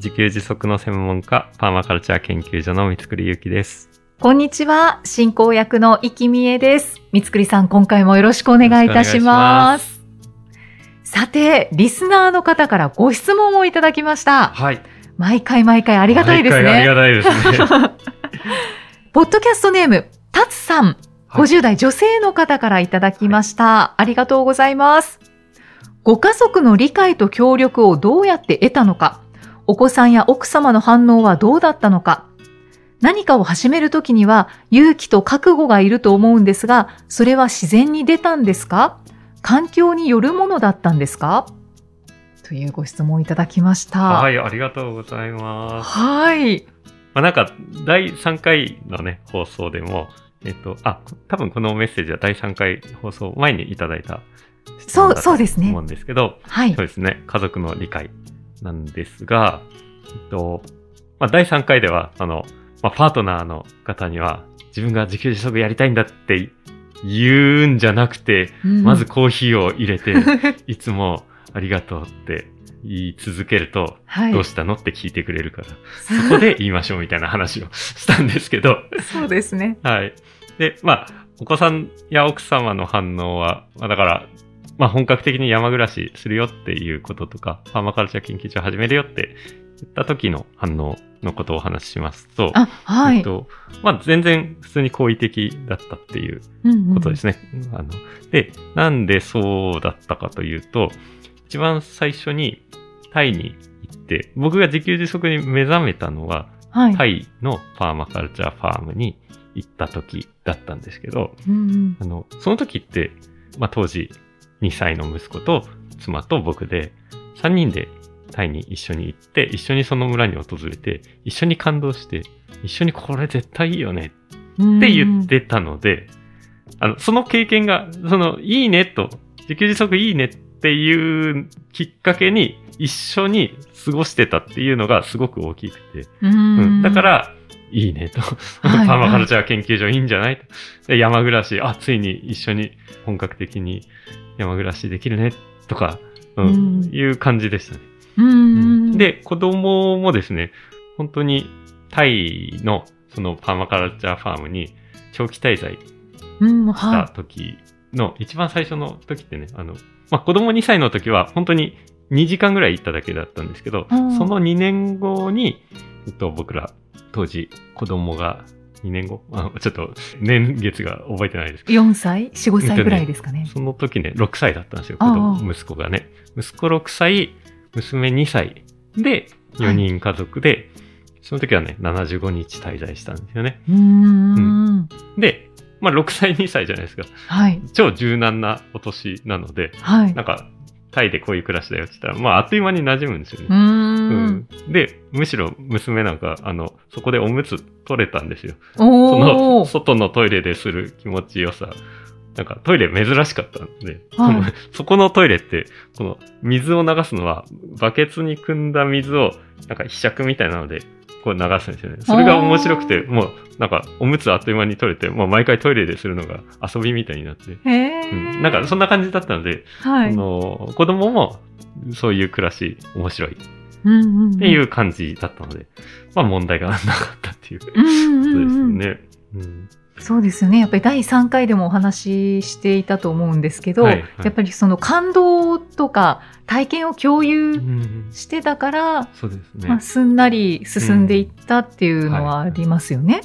自給自足の専門家、パーマカルチャー研究所の三つくりゆうきです。こんにちは、進行役の生きみえです。三つくりさん、今回もよろしくお願いいたします。さて、リスナーの方からご質問をいただきました。はい。毎回毎回ありがたいですね。毎回ありがたいですね。ポッドキャストネーム、たつさん、はい50代女性の方からいただきました。ありがとうございます。ご家族の理解と協力をどうやって得たのか、お子さんや奥様の反応はどうだったのか、何かを始めるときには勇気と覚悟がいると思うんですが、それは自然に出たんですか？環境によるものだったんですか？というご質問をいただきました。はい、ありがとうございます。はい。まあ、なんか、第3回のね、放送でも、えっと、あ、多分このメッセージは第3回放送前にいただいたそうそうですねと思うんですけど、はいそう。ですね、家族の理解なんですが、えっと、まあ、第3回では、あの、まあ、パートナーの方には、自分が自給自足やりたいんだって言うんじゃなくて、うんまずコーヒーを入れて、いつもありがとうって言い続けると、はい。どうしたのって聞いてくれるから、そこで言いましょうみたいな話をしたんですけど、そうですね。はい。で、まあ、お子さんや奥様の反応は、まあ、だから、まあ、本格的に山暮らしするよっていうこととか、パーマカルチャー研究所始めるよって言った時の反応のことをお話ししますと、あ、はい。えっと、まあ、全然普通に好意的だったっていうことですね。あので、なんでそうだったかというと、一番最初にタイに行って、僕が自給自足に目覚めたのは、はい。タイのパーマカルチャーファームに行った時だったんですけど、うんうんあの、その時って、まあ、当時2歳の息子と妻と僕で、3人でタイに一緒に行って、一緒にその村に訪れて、一緒に感動して、一緒にこれ絶対いいよねって言ってたので、あの、その経験が、その、いいねと、自給自足いいねっていうきっかけに一緒に過ごしてたっていうのがすごく大きくて、うん。うん、だか、ら、いいねと。はい。パーマカルチャー研究所いいんじゃない？山暮らし、あ、ついに一緒に本格的に山暮らしできるねとか、うんうん。いう感じでしたね。で、子供もですね、本当にタイのそのパーマカルチャーファームに長期滞在うん、したは時の一番最初の時ってね、あの、まあ、子供2歳の時は本当に2時間ぐらい行っただけだったんですけど、うん。その2年後に、えっと、僕ら当時子供が2年後 あちょっと年月が覚えてないですけい。4歳 ?4、5歳ぐらいですかねど、。その時ね、6歳だったんですよ、子あ供あ息子がね。息子6歳、娘2歳で4人家族で、その時はね、75日滞在したんですよね。うーん。で、まあ6歳、2歳じゃないですか。はい。超柔軟なお年なので、はい。なんか、タイでこういう暮らしだよって言ったら、まあ、あっという間に馴染むんですよね。うーん。うんで、むしろ娘なんか、あの、そこでおむつ取れたんですよ。そおの、ー。外のトイレでする気持ちよさ。なんか、トイレ珍しかったんで、はい そこのトイレって、この、水を流すのは、バケツに汲んだ水を、なんか、ひしゃくみたいなので、こう流すんですよね。それが面白くて、もう、なんか、おむつあっという間に取れて、もう毎回トイレでするのが遊びみたいになって、へうんー。なんか、そんな感じだったので、はい。あの子供もそういう暮らし面白いっうんうんうん。ていう感じだったので、まあ問題がなかったっていうことですうん。ね。うんそうですよね。やっぱり第3回でもお話ししていたと思うんですけど、はいはいやっぱりその感動とか体験を共う有んしてたから、そうですねまあ、。すんなり進んでいったっていうのはありますよね。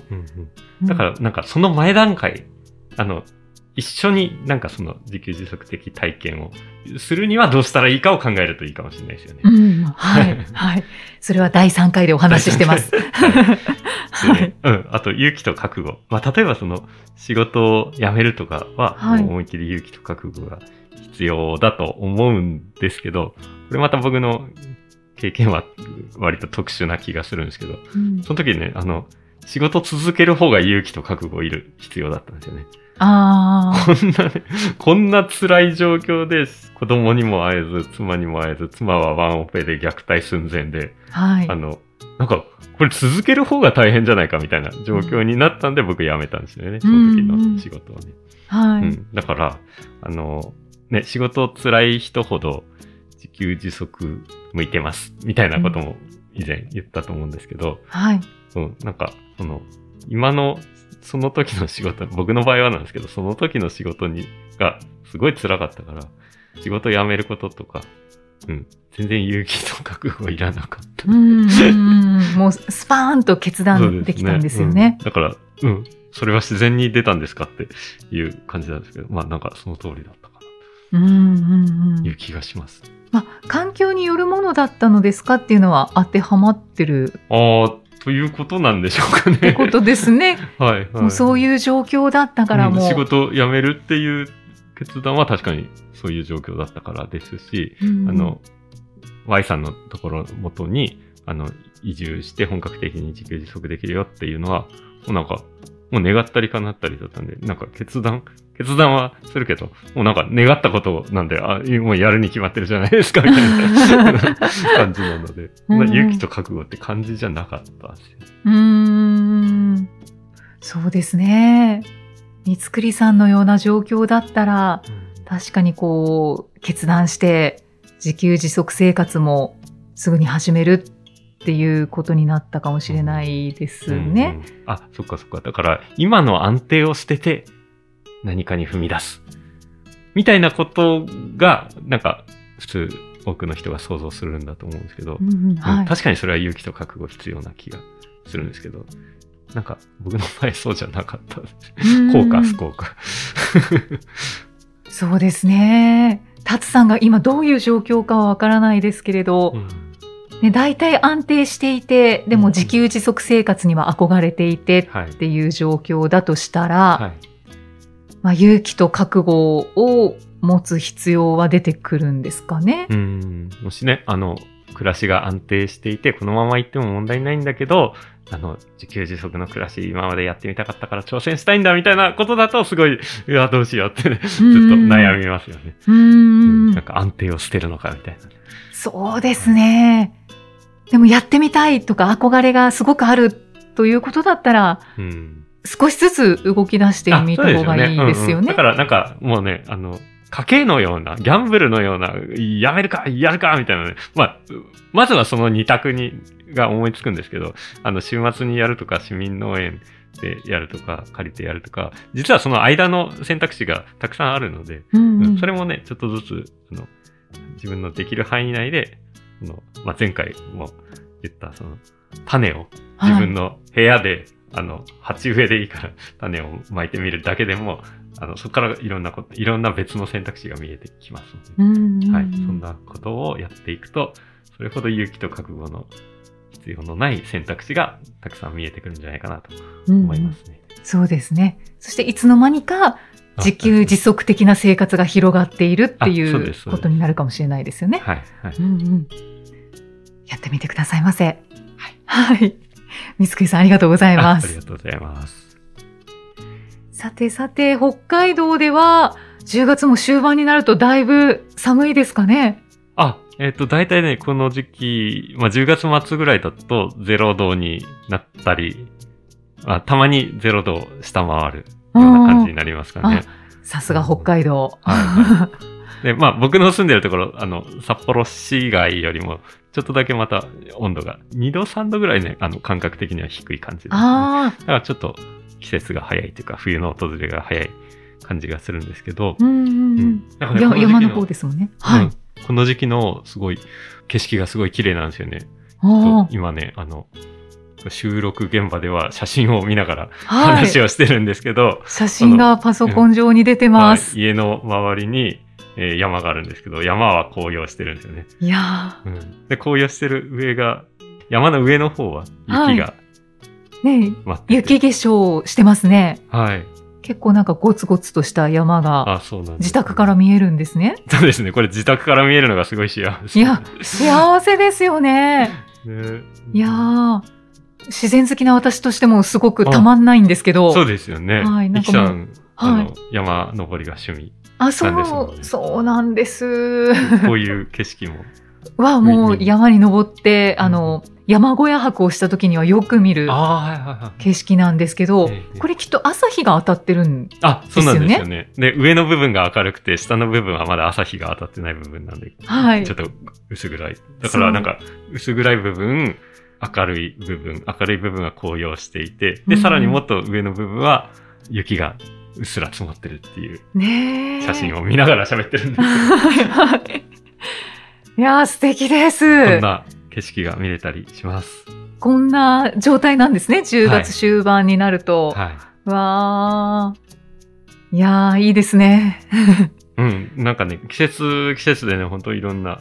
だからなんかその前段階、あの、一緒になんかその自給自足的体験をするにはどうしたらいいかを考えるといいかもしれないですよね。うん、はい、はい。それは第3回でお話ししてます。はいでねうん。あと、勇気と覚悟。まあ、例えばその、仕事を辞めるとかは、思いっきり勇気と覚悟が必要だと思うんですけど、これまた僕の経験は割と特殊な気がするんですけど、うんその時ね、あの、仕事続ける方が勇気と覚悟いる必要だったんですよね。ああ。こんなね、こんな辛い状況で子供にも会えず、妻にも会えず、妻はワンオペで虐待寸前で、はいあ。の、なんか、これ続ける方が大変じゃないかみたいな状況になったんで僕辞めたんですよね、その時の仕事をね。はい。うん。だから、あの、ね、仕事辛い人ほど自給自足向いてます、みたいなことも以前言ったと思うんですけど、はい。うん、なんか、その、今の、その時の仕事、僕の場合はなんですけど、その時の仕事に、が、すごい辛かったから、仕事辞めることとか、うん、全然勇気と覚悟いらなかった。うんうんうん。もうスパーンと決断できたんですよね。うんだから、うん、それは自然に出たんですかっていう感じなんですけど、まあなんかその通りだったかなうんうんうん。という気がします。まあ、環境によるものだったのですかっていうのは当てはまってるああ、ということなんでしょうかね。ってことですね。はい、はい。もうそうういう状況だったからもう。ん仕事辞めるっていう決断は確かにそういう状況だったからですし、うんあの、Y さんのところのもとに、あの、移住して本格的に自給自足できるよっていうのは、なんか、もう願ったり叶ったりだったんで、なんか決断、決断はするけど、もうなんか願ったことなんで、あ、もうやるに決まってるじゃないですか、みたいな 感じなので、うんうん勇気と覚悟って感じじゃなかったんですよ。うーん。そうですね。三つくりさんのような状況だったら、確かにこう、決断して、自給自足生活もすぐに始めるっていうことになったかもしれないですね。うんうんあ、そっかそっか。だから、今の安定を捨てて、何かに踏み出す。みたいなことが、なんか、普通、多くの人が想像するんだと思うんですけど、うんうんうんはい。確かにそれは勇気と覚悟必要な気がするんですけど、なんか、僕の場合そうじゃなかったです。うんこうか、不幸か。そうですね。タツさんが今どういう状況かはわからないですけれど、うんね、大体安定していて、でも自給自足生活には憧れていてはいっ。ていう状況だとしたら、はい。まあ、勇気と覚悟を持つ必要は出てくるんですかね。うん。もしね、あの、暮らしが安定していて、このまま行っても問題ないんだけど、あの、自給自足の暮らし今までやってみたかったから挑戦したいんだみたいなことだと、すごい、うわ、どうしようってね、ずっと悩みますよね。うーんなんか安定を捨てるのかみたいな。そうですね。でもやってみたいとか憧れがすごくあるということだったら、うん。少しずつ動き出してみた方がいいですよね。うんうんだからなんかもうね、あの、賭けのような、ギャンブルのような、やめるか、やるか、みたいなね。まあ、まずはその二択に、が思いつくんですけど、あの、週末にやるとか、市民農園でやるとか、借りてやるとか、実はその間の選択肢がたくさんあるので、うんうんそれもね、ちょっとずつ、あの、自分のできる範囲内で、その、まあ、前回も言った、その、種を自分の部屋で、あの、鉢植えでいいから 種をまいてみるだけでも、あの、そこからいろんなこと、いろんな別の選択肢が見えてきますので、うんうんはい。そんなことをやっていくと、それほど勇気と覚悟の必要のない選択肢がたくさん見えてくるんじゃないかなと思いますね。そうですね。そしていつの間にか自給自足的な生活が広がっているっていうことになるかもしれないですよね。はい。はい。うんうん。やってみてくださいませ。はい。はい。三つさんありがとうございますあありが。とうございます。さてさて、北海道では10月も終盤になるとだいぶ寒いですかね。あ、えっ、と、大体ね、この時期、まあ、10月末ぐらいだと0度になったり、あたまに0度を下回るような感じになりますかね。さすが北海道。はで、まあ、僕の住んでるところ、あの、札幌市街よりも、ちょっとだけまた温度が2度、3度ぐらいね、あの、感覚的には低い感じです、ね。ああ、だからちょっと季節が早いというか、冬の訪れが早い感じがするんですけど、うんうんね山の方ですもんね。はいうん。この時期のすごい、景色がすごい綺麗なんですよね。あ今ね、あの、収録現場では写真を見ながら。話をしてるんですけど、写真がパソコン上に出てます。はい家の周りに、えー山があるんですけど、山は紅葉してるんですよね。いやうん、で、紅葉してる上が、山の上の方は雪がー、ね待ってて、雪化粧してますね。はい。結構なんかゴツゴツとした山があ、そうなんです。自宅から見えるんですね。そうですね。これ自宅から見えるのがすごい幸せ。いや、幸せですよね。ねいやー、自然好きな私としてもすごくたまんないんですけど。そうですよね。はいなんかもうあはいの、山登りが趣味。あ、そなんですもんう、ねそうなんです。こういう景色も。は、もうみ山に登って、あの、山小屋泊をした時にはよく見る。景色なんですけどええ、これきっと朝日が当たってるん。あ、そうなんですですよね。で、上の部分が明るくて、下の部分はまだ朝日が当たってない部分なんで、はいちょっと薄暗い。だからなんか、薄暗い部分、明るい部分、明るい部分は紅葉していて、で、うんさらにもっと上の部分は雪がうっすら積もってるっていう。写真を見ながら喋ってるんですいはい。いやー、素敵です。こんな景色が見れたりします。こんな状態なんですね。10はい月終盤になると。はい。わー。いやー、いいですね。うん。なんかね、季節、季節でね、本当いろんな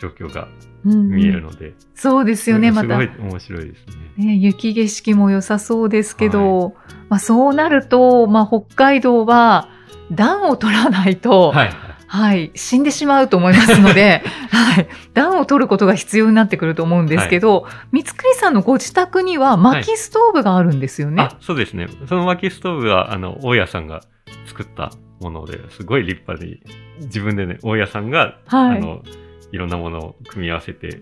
状況がうん見えるので。そうですよね、またすごい。面白いですね。ね、雪景色も良さそうですけど、まあそうなると、まあ北海道は暖を取らないと、はい。はい、死んでしまうと思いますので、はい、暖を取ることが必要になってくると思うんですけど、三つくりさんのご自宅には薪ストーブがあるんですよね。あ、そうですね。その薪ストーブは、あの、大家さんが作ったもので、すごい立派に、自分でね、大家さんが、はい。あの、いろんなものを組み合わせて、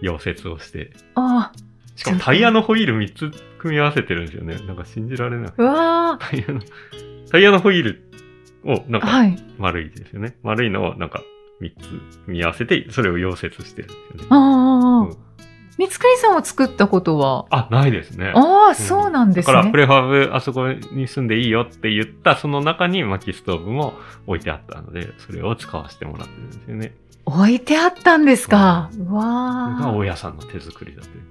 溶接をして、あしかもタイヤのホイール3つ組み合わせてるんですよね。なんか信じられない。うわタイヤの、タイヤのホイールを、なんー。かはい。丸いですよね。丸いのをなんか3つ組み合わせて、それを溶接してるんですよね。ああ、うん三つさんを作ったことは？あ、ないですね。ああ、そうなんですだから、プね。レファブあそこに住んでいいよって言った、その中に薪ストーブも置いてあったので、それを使わせてもらってるんですよね。置いてあったんですか？うそれがわ大家さんの手作りだという。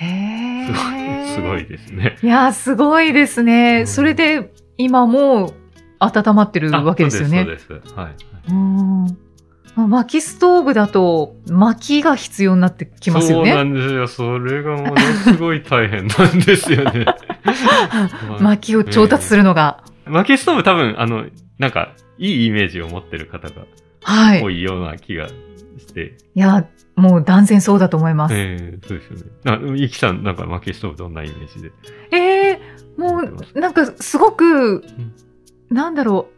ー。へすごい、え。すごい。ですね。いやー、すごいですね。うんそれで、今も温まってるわけですよね。そうです、そうです。はい。うんまあ薪ストーブだと、薪が必要になってきますよそうなね。んですよ。それがものすごい大変なんですよね。薪を調達するのが。薪ストーブ多分、あの、なんか、いいイメージを持ってる方がはい。多いような気がして、いや、もう断然そうだと思います。ええそうですよね。な、イキさん、なんか薪ストーブどんなイメージで？ええもう、なんかすごく、なんだろ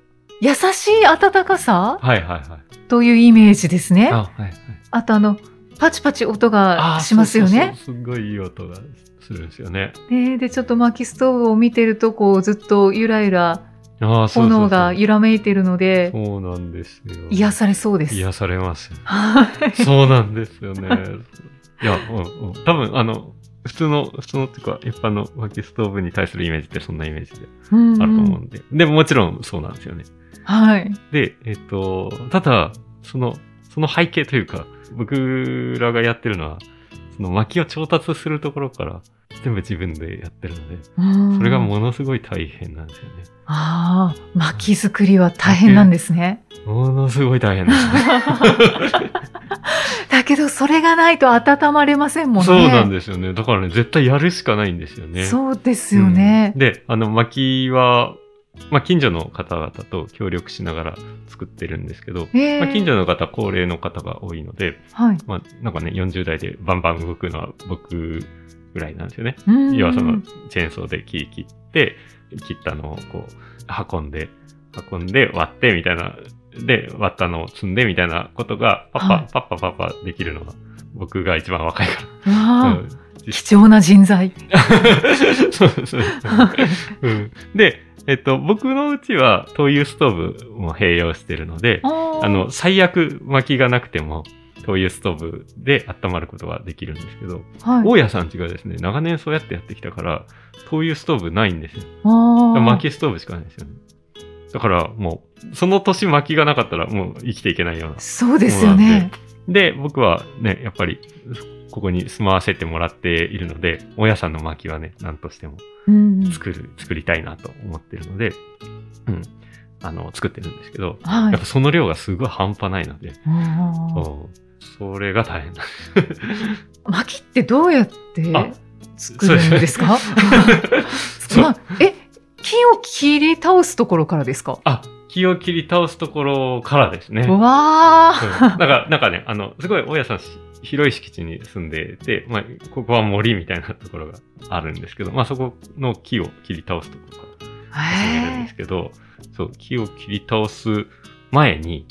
う、優しい温かさ？はいはいはい。というイメージですね。あ、はいはい。あとあの、パチパチ音があしますよね。そうそうそうすごいいい音がするんですよね。ねで、ちょっと薪ストーブを見てると、こう、ずっとゆらゆら炎が揺らめいてるので、そうなんですよ。癒されそうです。癒されます。はい。そうなんですよね。いや、うんうん。多分、あの、普通の、普通のっていうか、一般の薪ストーブに対するイメージってそんなイメージでうんうんあると思うんで。でももちろんそうなんですよね。はい。で、えっと、ただ、その、その背景というか、僕らがやってるのは、その薪を調達するところから全部自分でやってるので、うんそれがものすごい大変なんですよね。ああ、薪作りは大変なんですね。ものすごい大変ですね。だけど、それがないと温まれませんもんね。そうなんですよね。だからね、絶対やるしかないんですよね。そうですよねうん。で、あの、薪は、まあ、近所の方々と協力しながら作ってるんですけど、ええまあ、近所の方、高齢の方が多いので、はい。まあ、なんかね、40代でバンバン動くのは僕ぐらいなんですよね。うん要はその、チェーンソーで木切って、切ったのをこう、運んで、運んで割ってみたいな、で、割ったのを積んでみたいなことが、パッパ、はいパッパパッパできるのは、僕が一番若いかわら。あうん貴重な人材。そうそううん。で、えっと、僕のうちは灯油ストーブも併用してるので、ああの、最悪薪がなくても、灯油ストーブで温まることができるんですけど、はい、大家さんちがですね、長年そうやってやってきたから、灯油ストーブないんですよ。薪ストーブしかないんですよね。だからもう、その年薪がなかったらもう生きていけないような。そうですよね。で、僕はね、やっぱり、ここに住まわせてもらっているので、大家さんの薪はね、何としてもうんうん作る、作りたいなと思ってるので、うん。あの、作ってるんですけど、はいやっぱ。その量がすごい半端ないので、うそれが大変だ。薪ってどうやってあ作るんですか？まあ、え、木を切り倒すところからですか？あ、木を切り倒すところからですね。うわう。んなんか、なんかね、あの、すごい大家さんし広い敷地に住んでて、まあ、ここは森みたいなところがあるんですけど、まあ、そこの木を切り倒すところから始めるんですけど、そう、木を切り倒す前に、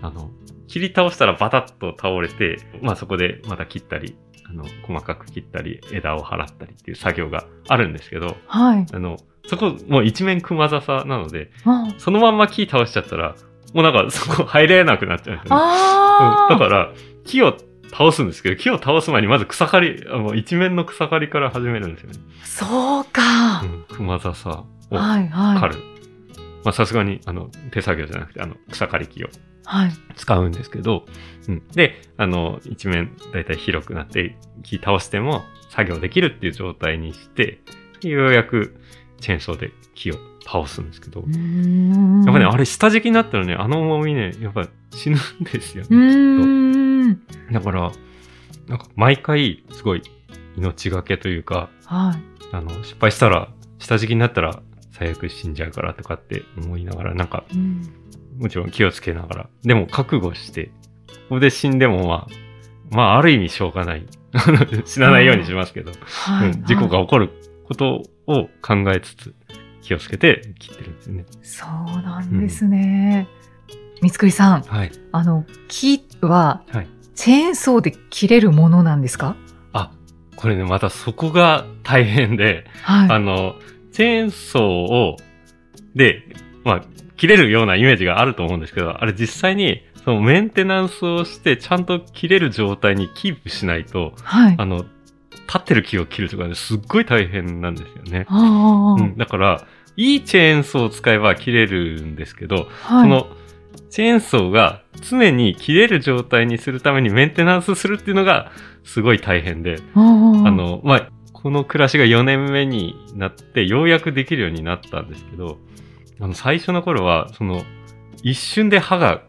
あの、切り倒したらバタッと倒れて、まあそこでまた切ったり、あの、細かく切ったり、枝を払ったりっていう作業があるんですけど、はい。あの、そこもう一面熊笹なので、あそのまんま木倒しちゃったら、もうなんかそこ入れなくなっちゃうんですよね。うんだから、木を倒すんですけど、木を倒す前にまず草刈り、あもう一面の草刈りから始めるんですよね。そうかう。ん、熊笹をはいはい。刈る。まあさすがに、あの、手作業じゃなくて、あの、草刈り機をはい。使うんですけど、うん。で、あの、一面だいたい広くなって、木倒しても作業できるっていう状態にして、ようやくチェーンソーで木を倒すんですけど。やっぱね、あれ下敷きになったらね、あの重みね、やっぱ死ぬんですよね。うーん。だから、なんか毎回すごい命がけというか、はい。あの、失敗したら、下敷きになったら最悪死んじゃうからとかって思いながら、なんか、うんもちろん気をつけながら、でも覚悟して、ここで死んでもまあ、まあある意味しょうがない。死なないようにしますけど、はい。うん事故がはい起こることを考えつつ、気をつけて切ってるんですよね。そうなんですね。三つくりさん、はい。あの、木ははい。チェーンソーで切れるものなんですか？あ、これね、またそこが大変で、はい。あの、チェーンソーを、で、まあ、切れるようなイメージがあると思うんですけど、あれ実際に、そのメンテナンスをして、ちゃんと切れる状態にキープしないと、はい。あの、立ってる木を切るとかね、すっごい大変なんですよね。うん、だから、いいチェーンソーを使えば切れるんですけど、はい。その、チェーンソーが常に切れる状態にするためにメンテナンスするっていうのがすごい大変で、あ、の、まあ、この暮らしが4年目になって、ようやくできるようになったんですけど、あの、最初の頃は、その、一瞬で歯が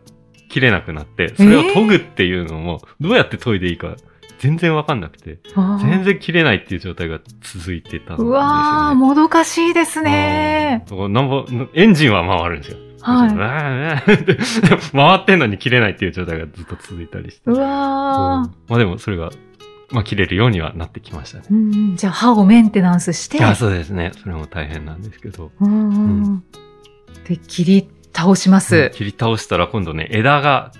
切れなくなって、それを研ぐっていうのも、どうやって研いでいいか、全然わかんなくて、あー全然切れないっていう状態が続いてたんですよ、ね。うわー、もどかしいですね。うん。なんぼエンジンは回るんですよ。はい 回ってんのに切れないっていう状態がずっと続いたりして。ううんわー。まあでもそれが、まあ切れるようにはなってきましたね。うん、じゃあ歯をメンテナンスして、あそうですね。それも大変なんですけど。うんうんで、切り倒します。切り倒したら今度ね、枝が、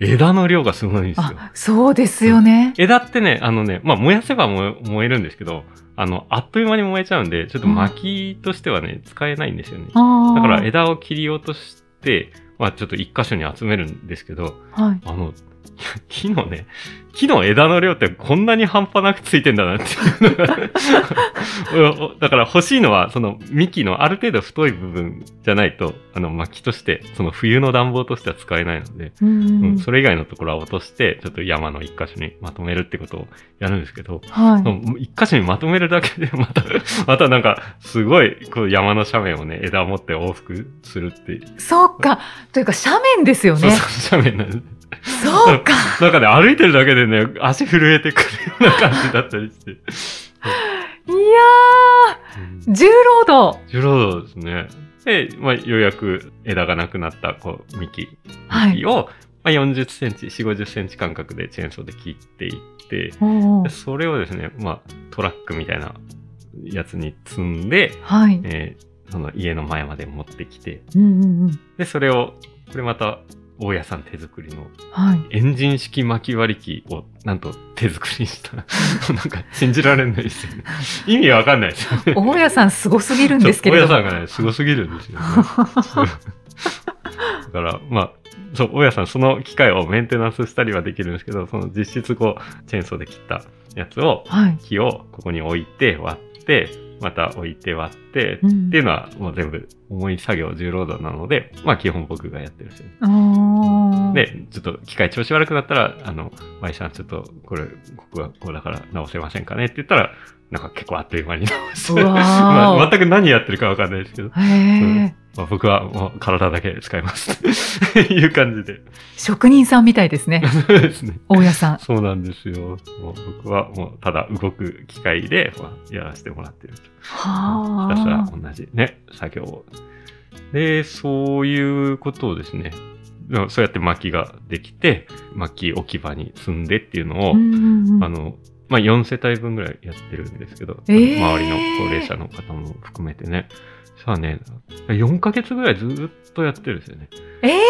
枝の量がすごいんですよ。あ、そうですよね。枝ってね、あのね、まあ燃やせば燃え燃えるんですけど、あの、あっという間に燃えちゃうんで、ちょっと薪としてはね、使えないんですよね。あだからえ、枝を切り落として、まあちょっと一箇所に集めるんですけど、はい。あの、木のね、木の枝の量ってこんなに半端なくついてんだなっていうのが おだから欲しいのは、その幹のある程度太い部分じゃないと、あの薪として、その冬の暖房としては使えないので、うんうん、それ以外のところは落として、ちょっと山の一箇所にまとめるってことをやるんですけど、はい。一箇所にまとめるだけで、また、またなんか、すごい、こう山の斜面をね、枝を持って往復するって、そうか。というか、斜面ですよね。そうそう、斜面なんです。そうか。なんかね、歩いてるだけでね、足震えてくるような感じだったりして。いやー、重労働。重労働ですね。で、まあ、ようやく枝がなくなった、こう、幹、はいまあ、40センチ、4、50センチ間隔でチェーンソーで切っていって、それをですね、まあ、トラックみたいなやつに積んで、はい。えーその家の前まで持ってきて、うんうんうん。で、それを、これまた、大家さん手作りのはい。エンジン式巻き割り機をなんと手作りにした。なんか信じられないですよね。意味わかんないですよね。大家さんすごすぎるんですけれど大家さんがね、すごすぎるんですよね。だから、まあ、そう、大家さんその機械をメンテナンスしたりはできるんですけど、その実質こう、チェーンソーで切ったやつを、はい。木をここに置いて割って、また置いて割って、うんっていうのはもう全部重い作業重労働なので、まあ基本僕がやってるんですよね。で、ちょっと機械調子悪くなったら、あの、マイさんちょっとこれ、ここがこうだから直せませんかねって言ったら、なんか結構あっという間に直し まあ全く何やってるかわかんないですけど、まあ、僕はもう体だけ使います。っ ていう感じで。職人さんみたいですね。そうですね。大家さん。そうなんですよ。もう僕はもうただ動く機械で、まあ、やらせてもらってると。はひたすらあ。同じね、作業を。で、そういうことをですね、そうやって薪ができて、薪置き場に積んでっていうのを、うんうんうんあの、まあ、4世帯分ぐらいやってるんですけど、えー周りの高齢者の方も含めてね。さあね、4ヶ月ぐらいずっとやってるんですよね。ええ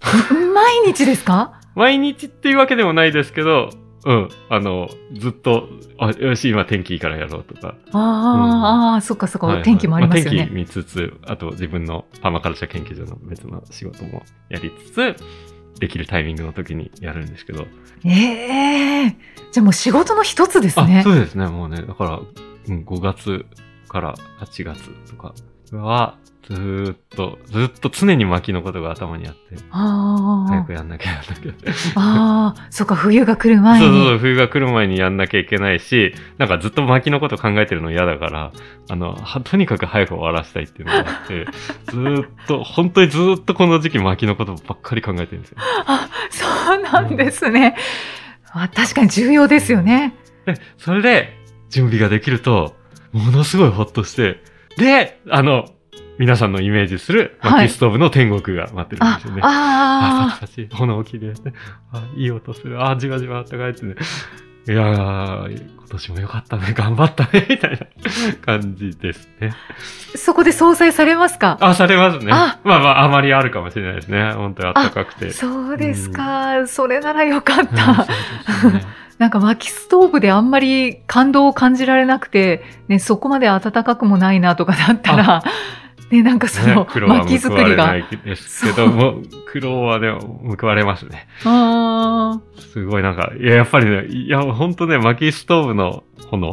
ー、毎日ですか？毎日っていうわけでもないですけど、うん、あの、ずっと、あ、よし、今天気いいからやろうとか。あー、あー、そっかそっか、はいはい天気もありますよね。あ天気見つつ、あと自分のパーマカルチャー研究所の別の仕事もやりつつ、できるタイミングの時にやるんですけど。ええじゃあもう仕事の一つですあ、ね。そうですね。もうね、だから、うん、5月から8月とかは、ずーっと、ずーっと常に薪のことが頭にあって、あー早くやんなきゃやんなきゃ。あー、そっか、冬が来る前に。そうそうそう、冬が来る前にやんなきゃいけないし、なんかずっと薪のこと考えてるの嫌だから、あの、はとにかく早く終わらせたいっていうのがあって、ずーっと、本当にずーっとこの時期薪のことばっかり考えてるんですよ。あ、そうなんですね。あ確かに重要ですよね。で、それで、準備ができると、ものすごいほっとして、で、あの、皆さんのイメージするはい。薪ストーブの天国が待ってるんあですよね。、あ、あパチパチ、炎きれいで、あ、いい音する、あ、じわじわあったかいってね。いやー、今年もよかったね、頑張ったね、みたいな感じですね。あ、そこで総裁されますかあ、されますね。あまあまあ、あまりあるかもしれないですね。本当にあったかくて。そうですか。それならよかっうんそうた。ですねなんか薪ストーブであんまり感動を感じられなくて、ね、そこまで暖かくもないなとかだったら、ね、なんかその薪作りが。報われないですけども、苦労はね、報われますね。あすごいなんか、いや、やっぱりね、いや、ほんとね、薪ストーブの炎、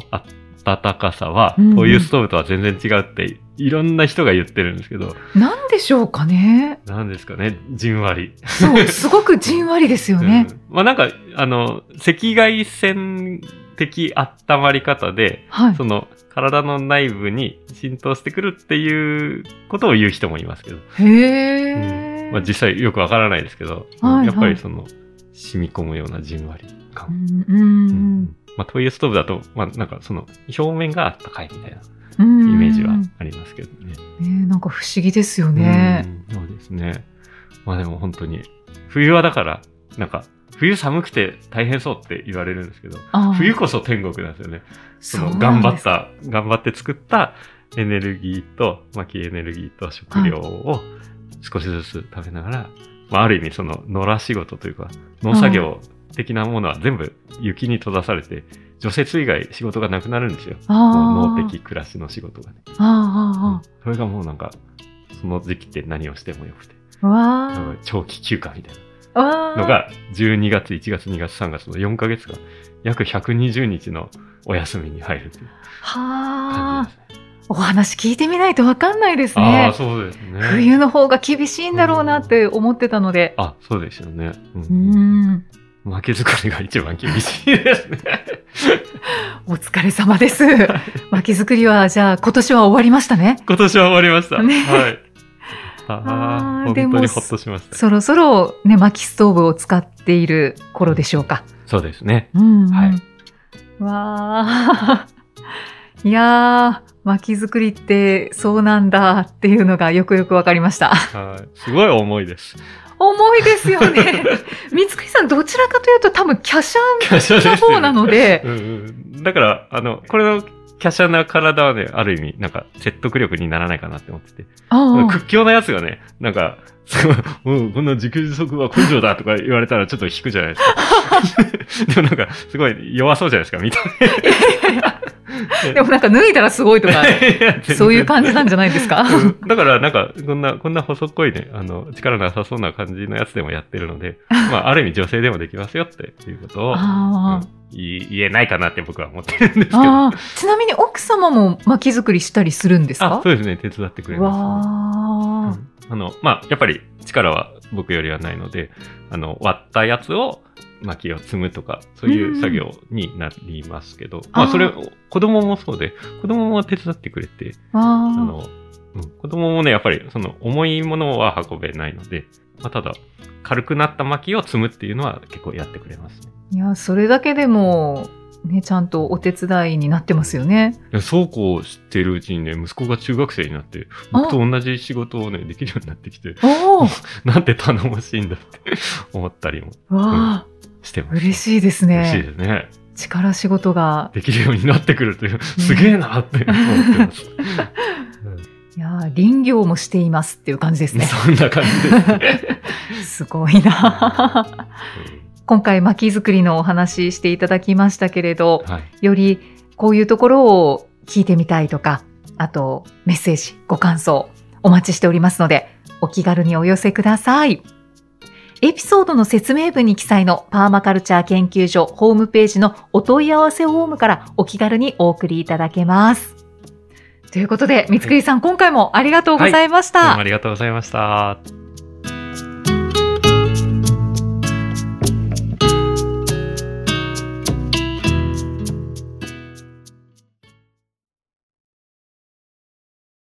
暖かさは、うんう油ストーブとは全然違うって、いろんな人が言ってるんですけど、ーなんでしょうかね。なんですかね、じんわり。そう、すごくじんわりですよね。うんまあなんか、あの、赤外線的温まり方で、はい。その、体の内部に浸透してくるっていうことを言う人もいますけど、へー。まあ実際よくわからないですけど、はいはいやっぱりその、染み込むようなじんわりう感。んううんんまあ灯油ストーブだと、まあなんかその、表面があったかいみたいなうんイメージはありますけどね。ねなんか不思議ですよね。うんそうですね。まあでも本当に、冬はだから、なんか、冬寒くて大変そうって言われるんですけど、冬こそ天国なんですよね。その頑張った、頑張って作ったエネルギーと、薪エネルギーと食料を少しずつ食べながら、まあある意味その野良仕事というか、農作業的なものは全部雪に閉ざされて、除雪以外仕事がなくなるんですよ。あもうー農的暮らしの仕事がね。あーあそれがもうなんか、その時期って何をしてもよくて、わ長期休暇みたいなのが、12月、1月、2月、3月の4ヶ月間、約120日のお休みに入るというは感あじですね。お話聞いてみないとわかんないですあねあ、。そうですね。冬の方が厳しいんだろうなって思ってたので。あ、そうですよね。う。うんん。負け作りが一番厳しいですね。お疲れ様です。薪作りは、じゃあ今年は終わりましたね。今年は終わりました。ねはい。ああ本当にほっとしました。そろそろね、薪ストーブを使っている頃でしょうか。そうですね。うん、うん。はいわあ。いやー、薪作りってそうなんだっていうのがよくよくわかりました。はい。すごい重いです。重いですよね。三つくりさんどちらかというと多分華奢な方なので、うんうん。だから、あの、これの華奢な体はね、ある意味、なんか、説得力にならないかなって思ってて。屈強なやつがね、なんか、うん、こんな自給自足は根性だとか言われたらちょっと引くじゃないですか。でもなんか、すごい弱そうじゃないですか、見た目。でもなんか脱いだらすごいとか、そういう感じなんじゃないですか？うん。だから、なんか、こんな、こんな細っこいね、あの、力なさそうな感じのやつでもやってるので、まあ、ある意味女性でもできますよっていうことを、あうん言えないかなって僕は思ってるんですけど。ちなみに奥様も薪作りしたりするんですあかそうですね、手伝ってくれます、わあ、あの、まあ、やっぱり力は僕よりはないので、あの、割ったやつを薪を積むとか、そういう作業になりますけど、まあ、あー。それ、子供もそうで、子供も手伝ってくれて、あわの、うん、子供もね、やっぱり、その、重いものは運べないので、まあ、ただ、軽くなった薪を積むっていうのは結構やってくれますね。あいやそれだけでもね、ちゃんとお手伝いになってますよね。そうこうしてるうちにね、息子が中学生になって、僕と同じ仕事をね、できるようになってきて、なんて頼もしいんだって思ったりも。わあ、してます。嬉しいです嬉しいね。ですね。力仕事が。できるようになってくるという、すげえなって思ってます。いやー林業もしていますっていう感じですね。そんな感じですね。すごいな。今回薪作りのお話ししていただきましたけれど、はい。よりこういうところを聞いてみたいとか、あとメッセージ、ご感想お待ちしておりますので、お気軽にお寄せください。エピソードの説明文に記載のパーマカルチャー研究所ホームページのお問い合わせフォームからお気軽にお送りいただけます。ということで、三つくりさん、今回もありがとうございました。どうもありがとうございました。